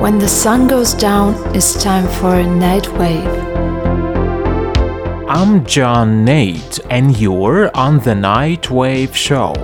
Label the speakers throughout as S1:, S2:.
S1: When the sun goes down, it's time for a night wave.
S2: I'm John Nate, and you're on the Nightwave Show.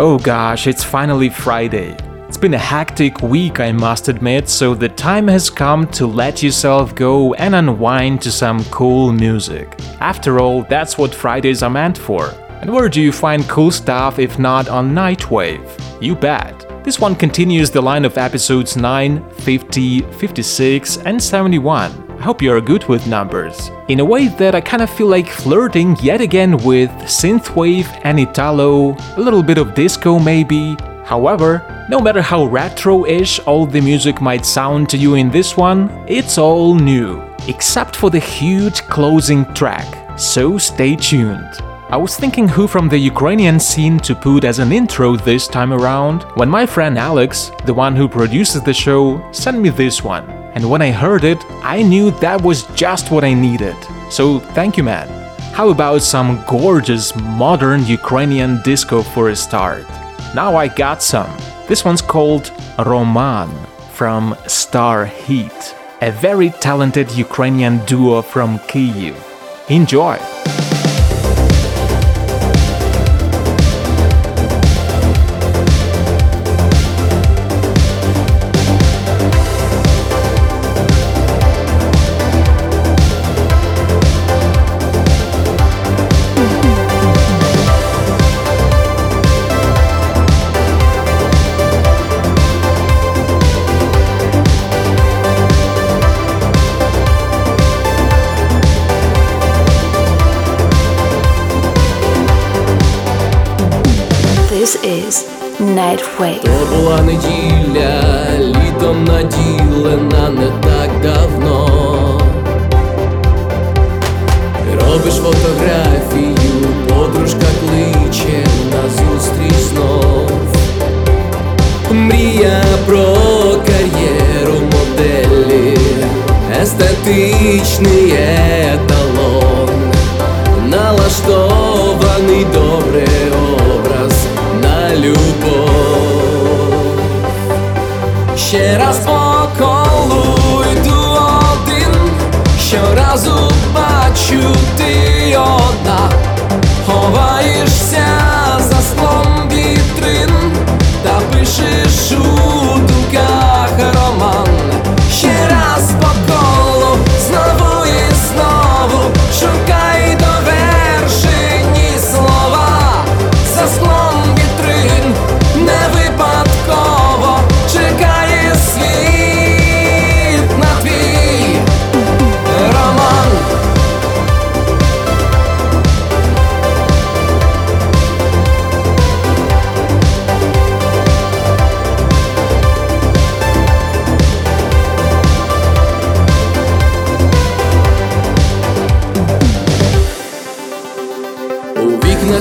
S2: Oh gosh, it's finally Friday. It's been a hectic week, I must admit, so the time has come to let yourself go and unwind to some cool music. After all, that's what Fridays are meant for. And where do you find cool stuff if not on Nightwave? You bet. This one continues the line of episodes 9, 50, 56, and 71. I hope you are good with numbers. In a way that I kind of feel like flirting yet again with synthwave and Italo, a little bit of disco maybe. However, no matter how retro-ish all the music might sound to you in this one, it's all new, except for the huge closing track. So stay tuned. I was thinking who from the Ukrainian scene to put as an intro this time around when my friend Alex, the one who produces the show, sent me this one. And when I heard it, I knew that was just what I needed. So thank you, man. How about some gorgeous modern Ukrainian disco for a start? Now I got some. This one's called Roman from Starheat, a very talented Ukrainian duo from Kyiv. Enjoy!
S1: Nightwave.
S3: То була неділя, літом наділена не так давно. Робиш фотографію, подружка кличе на зустріч знов. Мрія про кар'єру моделі, естетичний еталон, налаштований добре you did.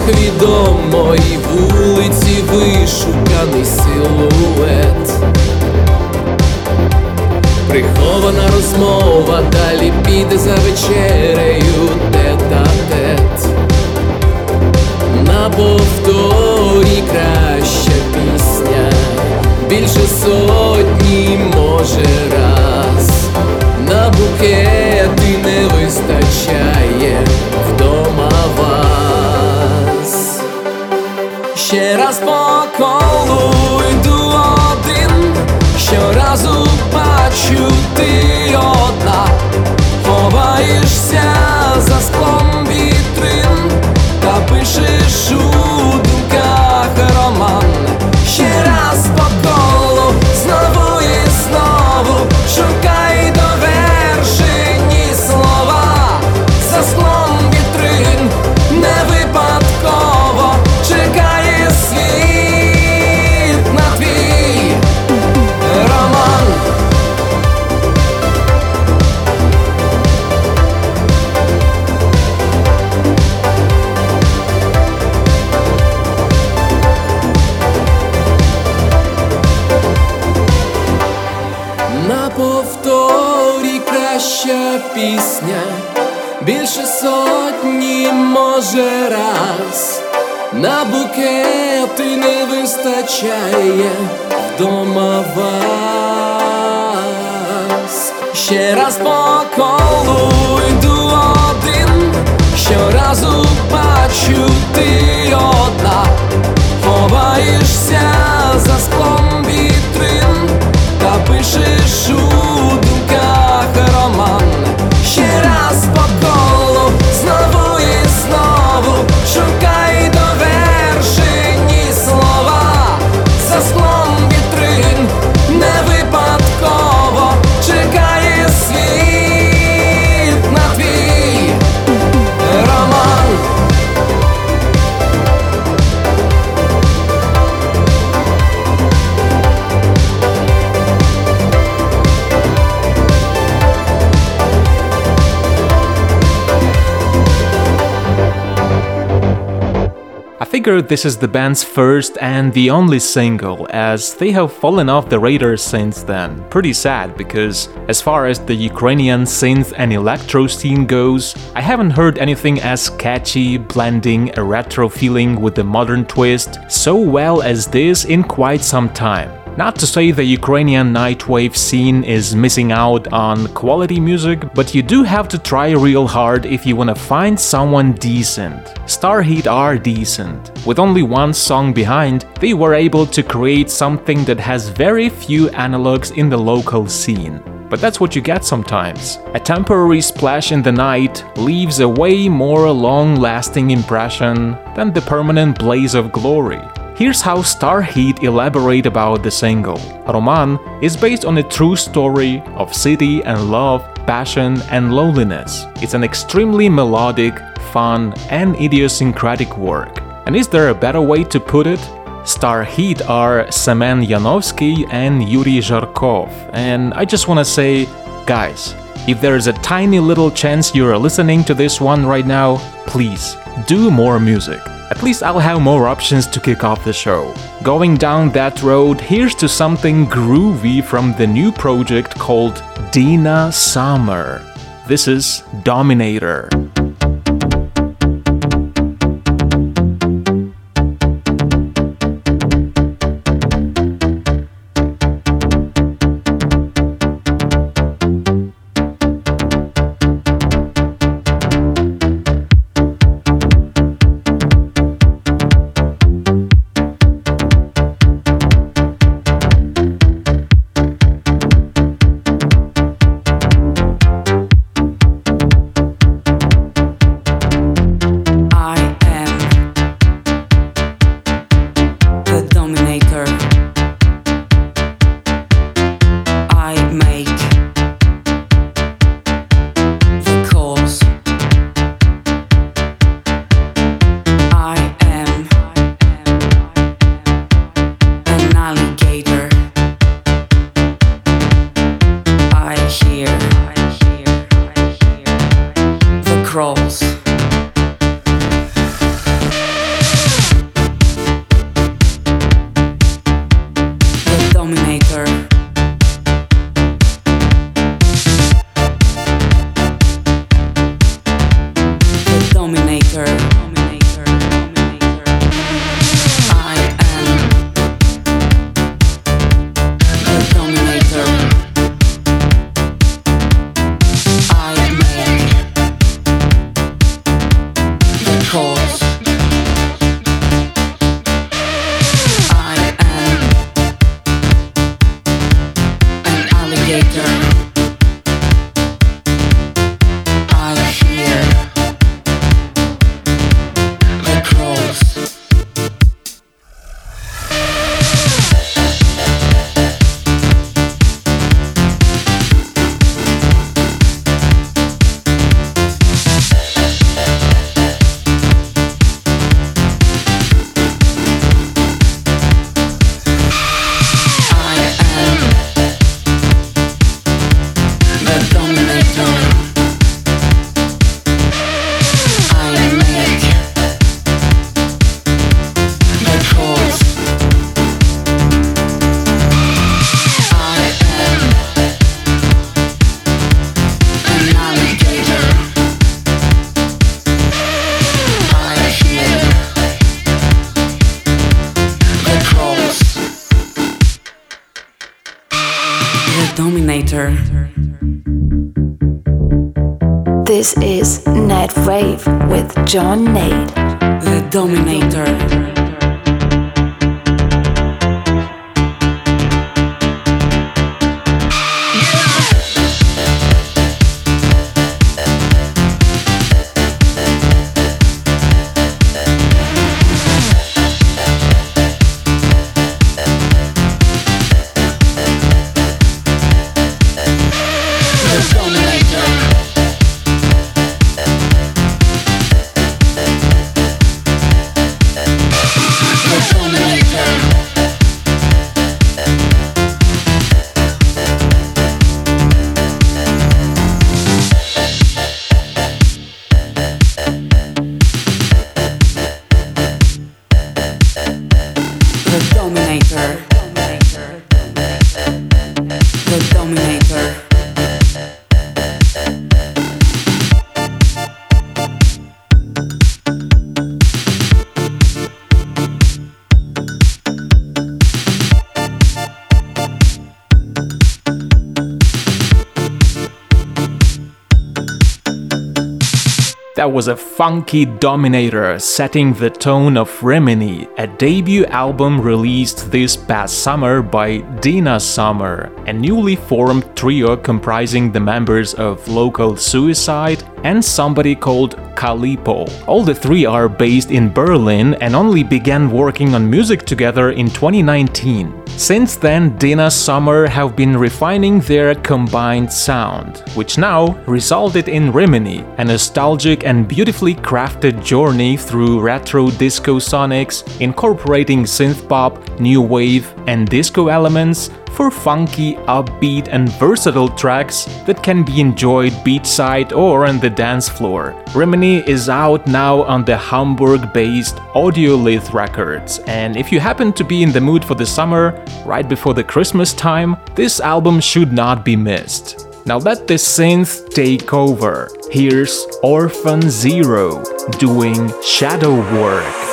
S3: Вікнах відомої вулиці вишуканий силует. Прихована розмова, далі піде за вечерею тет-а-тет. На повторі краща пісня, більше сотні, може раз. На букети не вистачає по колу йду один, щоразу бачу
S2: this is the band's first and the only single, as they have fallen off the radar since then. Pretty sad, because as far as the Ukrainian synth and electro scene goes, I haven't heard anything as catchy, blending a retro feeling with a modern twist so well as this in quite some time. Not to say the Ukrainian nightwave scene is missing out on quality music, but you do have to try real hard if you wanna find someone decent. Starheat are decent. With only one song behind, they were able to create something that has very few analogs in the local scene. But that's what you get sometimes. A temporary splash in the night leaves a way more long lasting impression than the permanent blaze of glory. Here's how Starheat elaborate about the single. Roman is based on a true story of city and love, passion and loneliness. It's an extremely melodic, fun and idiosyncratic work. And is there a better way to put it? Starheat are Semen Yanovsky and Yuri Zharkov. And I just want to say, guys, if there is a tiny little chance you're listening to this one right now, please do more music. At least I'll have more options to kick off the show. Going down that road, here's to something groovy from the new project called Dina Summer. This is Dominator.
S1: Nightwave with John Nate.
S4: The Dominator.
S2: That was a funky dominator setting the tone of Rimini, a debut album released this past summer by Dina Summer, a newly formed trio comprising the members of Local Suicide and somebody called Kalipo. All the three are based in Berlin and only began working on music together in 2019. Since then, Dina Summer have been refining their combined sound, which now resulted in Rimini, a nostalgic and beautifully crafted journey through retro disco sonics, incorporating synth pop, new wave, and disco elements for funky, upbeat, and versatile tracks that can be enjoyed beachside or on the dance floor. Rimini is out now on the Hamburg based Audiolith Records, and if you happen to be in the mood for the summer, right before the Christmas time, this album should not be missed. Now let the synth take over. Here's Orphan Zero doing shadow work.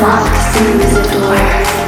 S2: Walk through the door.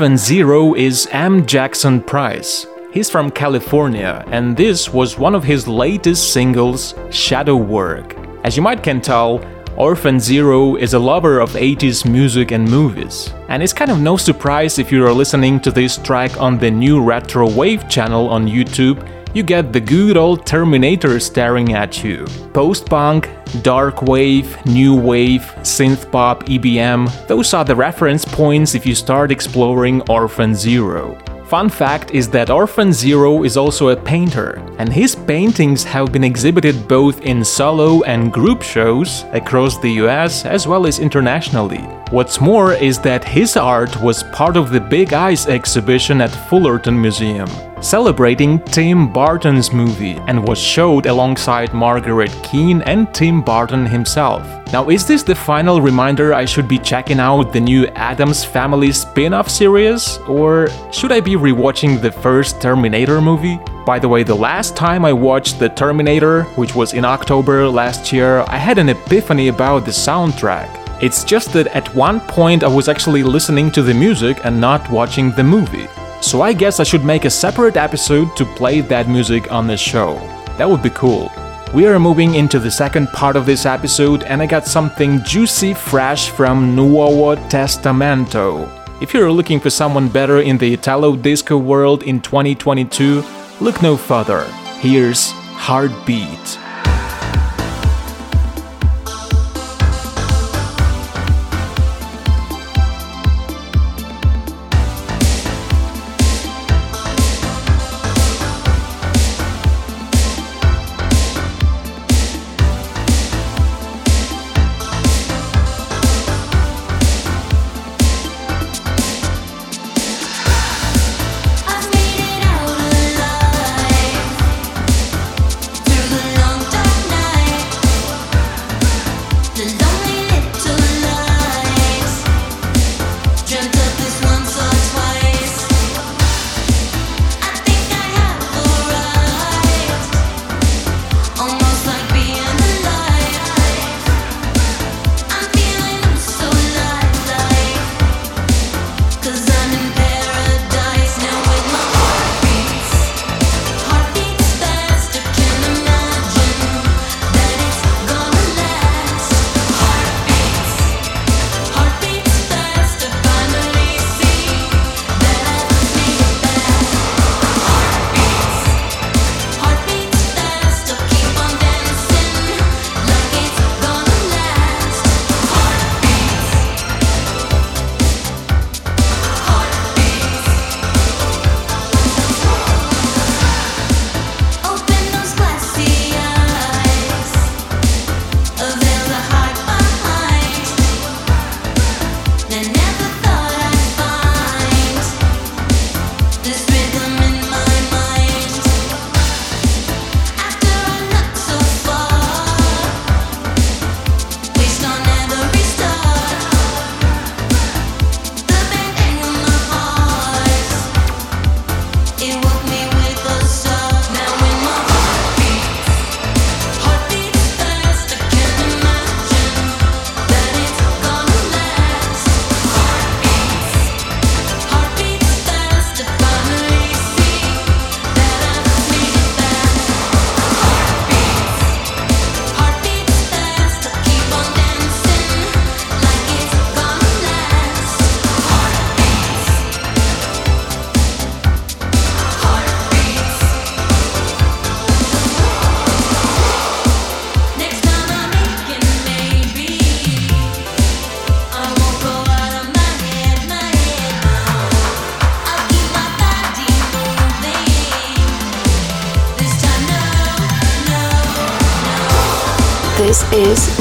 S2: Orphan Zero is M. Jackson Price. He's from California, and this was one of his latest singles, Shadow Work. As you might can tell, Orphan Zero is a lover of 80s music and movies. And it's kind of no surprise if you are listening to this track on the new Retro Wave channel on YouTube you get the good old Terminator staring at you. Post punk, dark wave, new wave, synth pop, EBM, those are the reference points if you start exploring Orphan Zero. Fun fact is that Orphan Zero is also a painter, and his paintings have been exhibited both in solo and group shows across the US as well as internationally. What's more is that his art was part of the Big Eyes exhibition at Fullerton Museum, celebrating Tim Burton's movie, and was showed alongside Margaret Keane and Tim Burton himself. Now, is this the final reminder I should be checking out the new Addams Family spin off series? Or should I be rewatching the first Terminator movie? By the way, the last time I watched The Terminator, which was in October last year, I had an epiphany about the soundtrack. It's just that at one point I was actually listening to the music and not watching the movie. So I guess I should make a separate episode to play that music on the show. That would be cool. We are moving into the second part of this episode, and I got something juicy fresh from Nuovo Testamento. If you're looking for someone better in the Italo disco world in 2022, look no further. Here's Heartbeat.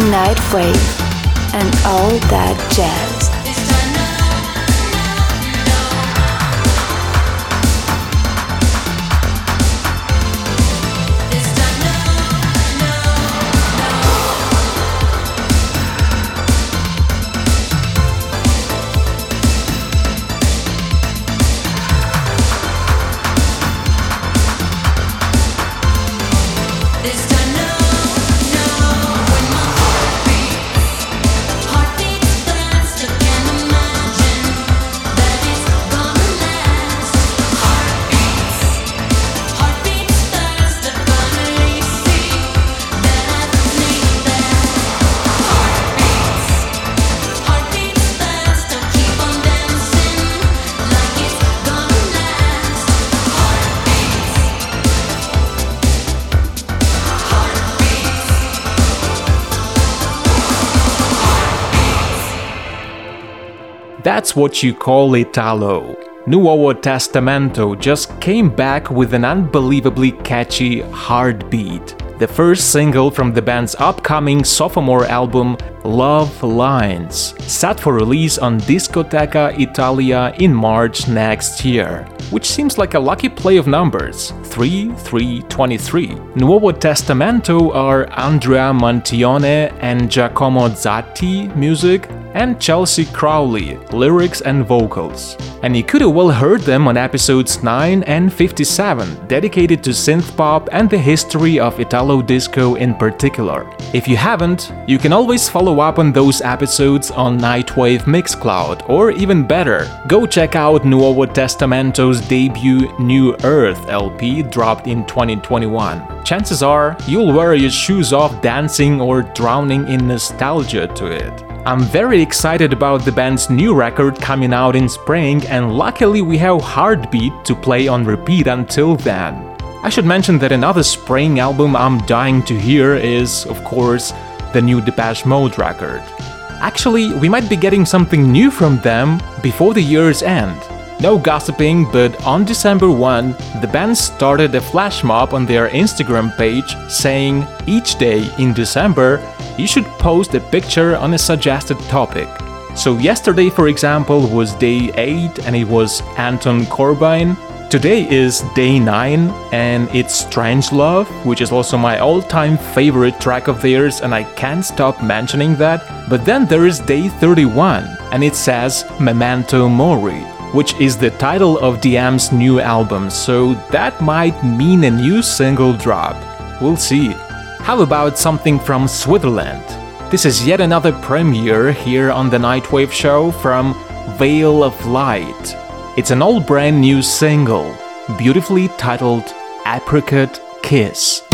S1: Nightwave and all that jazz.
S2: That's what you call Italo. Nuovo Testamento just came back with an unbelievably catchy heartbeat the first single from the band's upcoming sophomore album, Love Lines, set for release on Discoteca Italia in March next year, which seems like a lucky play of numbers 3 3 23. Nuovo Testamento are Andrea Mantione and Giacomo Zatti music, and Chelsea Crowley, lyrics and vocals. And you could have well heard them on episodes 9 and 57, dedicated to synth pop and the history of Italo disco in particular. If you haven't, you can always follow up on those episodes on Nightwave Mixcloud, or even better, go check out Nuovo Testamento's debut New Earth LP dropped in 2021. Chances are you'll wear your shoes off dancing or drowning in nostalgia to it. I'm very excited about the band's new record coming out in spring, and luckily we have Heartbeat to play on repeat until then. I should mention that another spring album I'm dying to hear is, of course, the new Depeche Mode record. Actually, we might be getting something new from them before the year's end. No gossiping, but on December 1, the band started a flash mob on their Instagram page saying each day in December you should post a picture on a suggested topic. So, yesterday, for example, was day 8 and it was Anton Corbijn. Today is day 9 and it's Strangelove, which is also my all time favorite track of theirs, and I can't stop mentioning that. But then there is day 31 and it says Memento Mori which is the title of DM's new album, so that might mean a new single drop. We'll see. How about something from Switzerland? This is yet another premiere here on the Nightwave show from Veil of Light. It's an all brand new single, beautifully titled Apricot Kiss.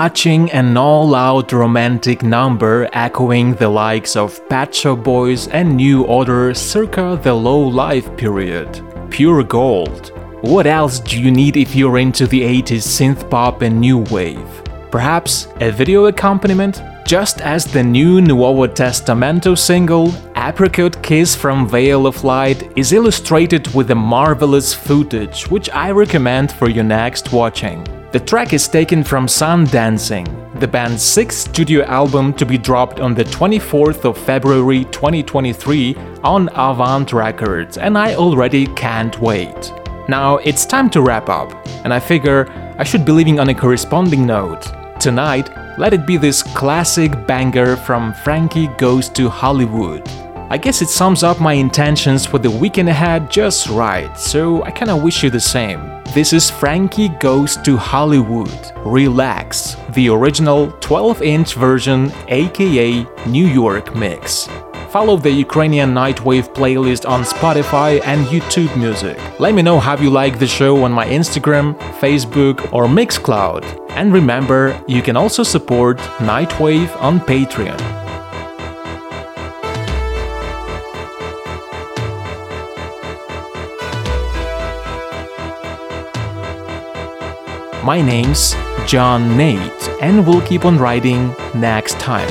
S2: Touching and all out romantic number echoing the likes of Pet Shop Boys and New Order circa the low life period. Pure gold. What else do you need if you're into the 80s synth pop and new wave? Perhaps a video accompaniment? Just as the new Nuovo Testamento single, Apricot Kiss from Veil of Light, is illustrated with a marvelous footage, which I recommend for your next watching. The track is taken from Sun Dancing, the band's sixth studio album to be dropped on the 24th of February 2023 on Avant Records, and I already can't wait. Now it's time to wrap up, and I figure I should be leaving on a corresponding note. Tonight, let it be this classic banger from Frankie Goes to Hollywood. I guess it sums up my intentions for the weekend ahead just right, so I kinda wish you the same. This is Frankie Goes to Hollywood. Relax, the original 12 inch version, aka New York mix. Follow the Ukrainian Nightwave playlist on Spotify and YouTube Music. Let me know how you like the show on my Instagram, Facebook, or Mixcloud. And remember, you can also support Nightwave on Patreon. My name's John Nate, and we'll keep on writing next time.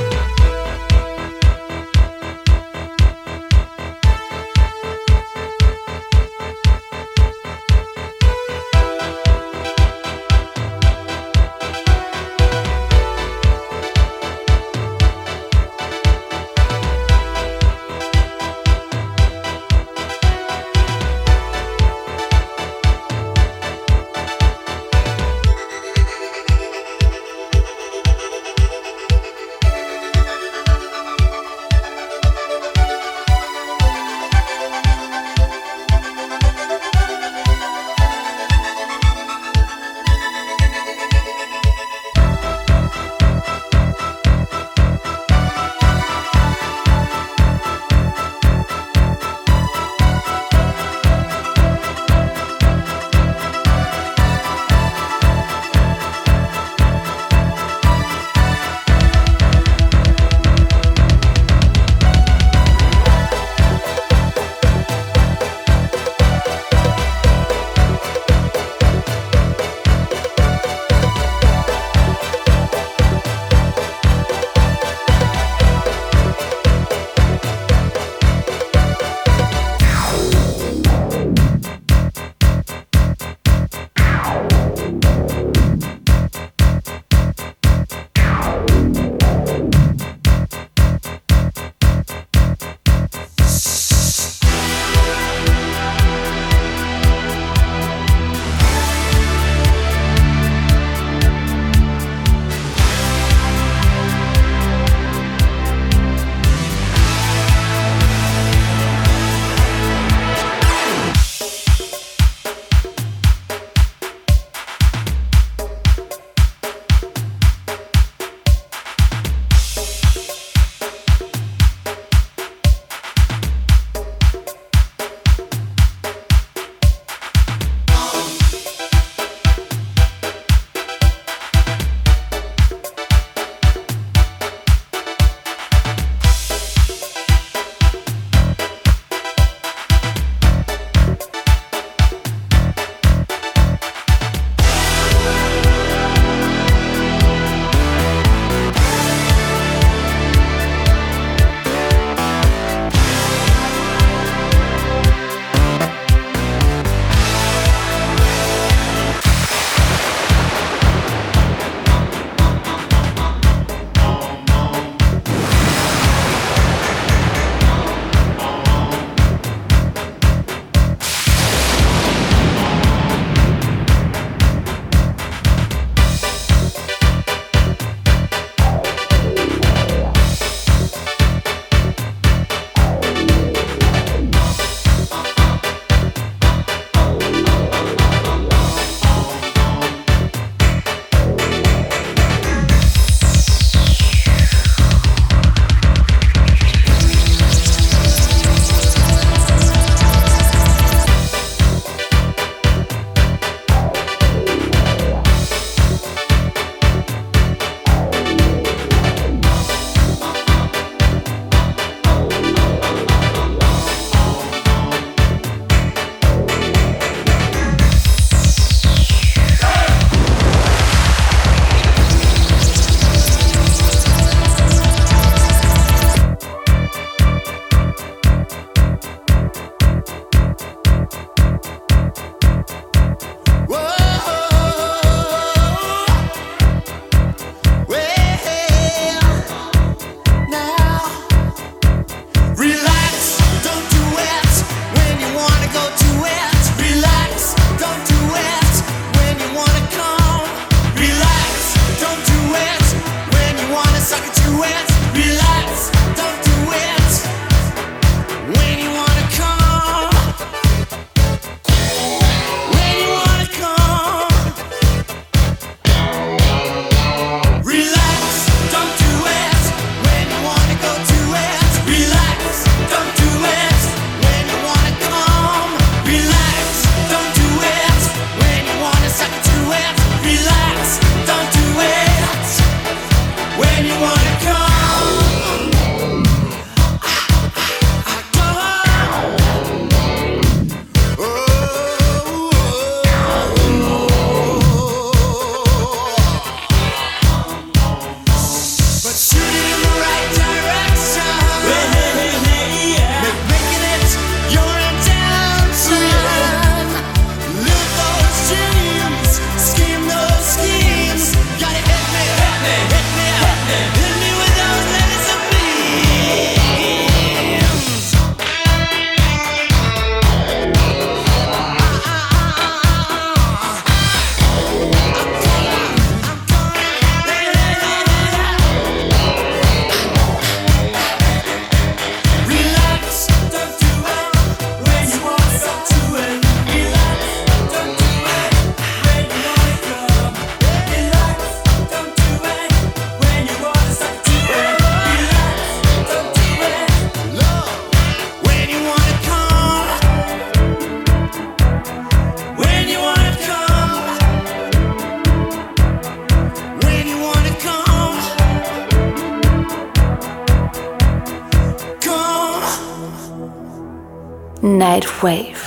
S5: Nightwave.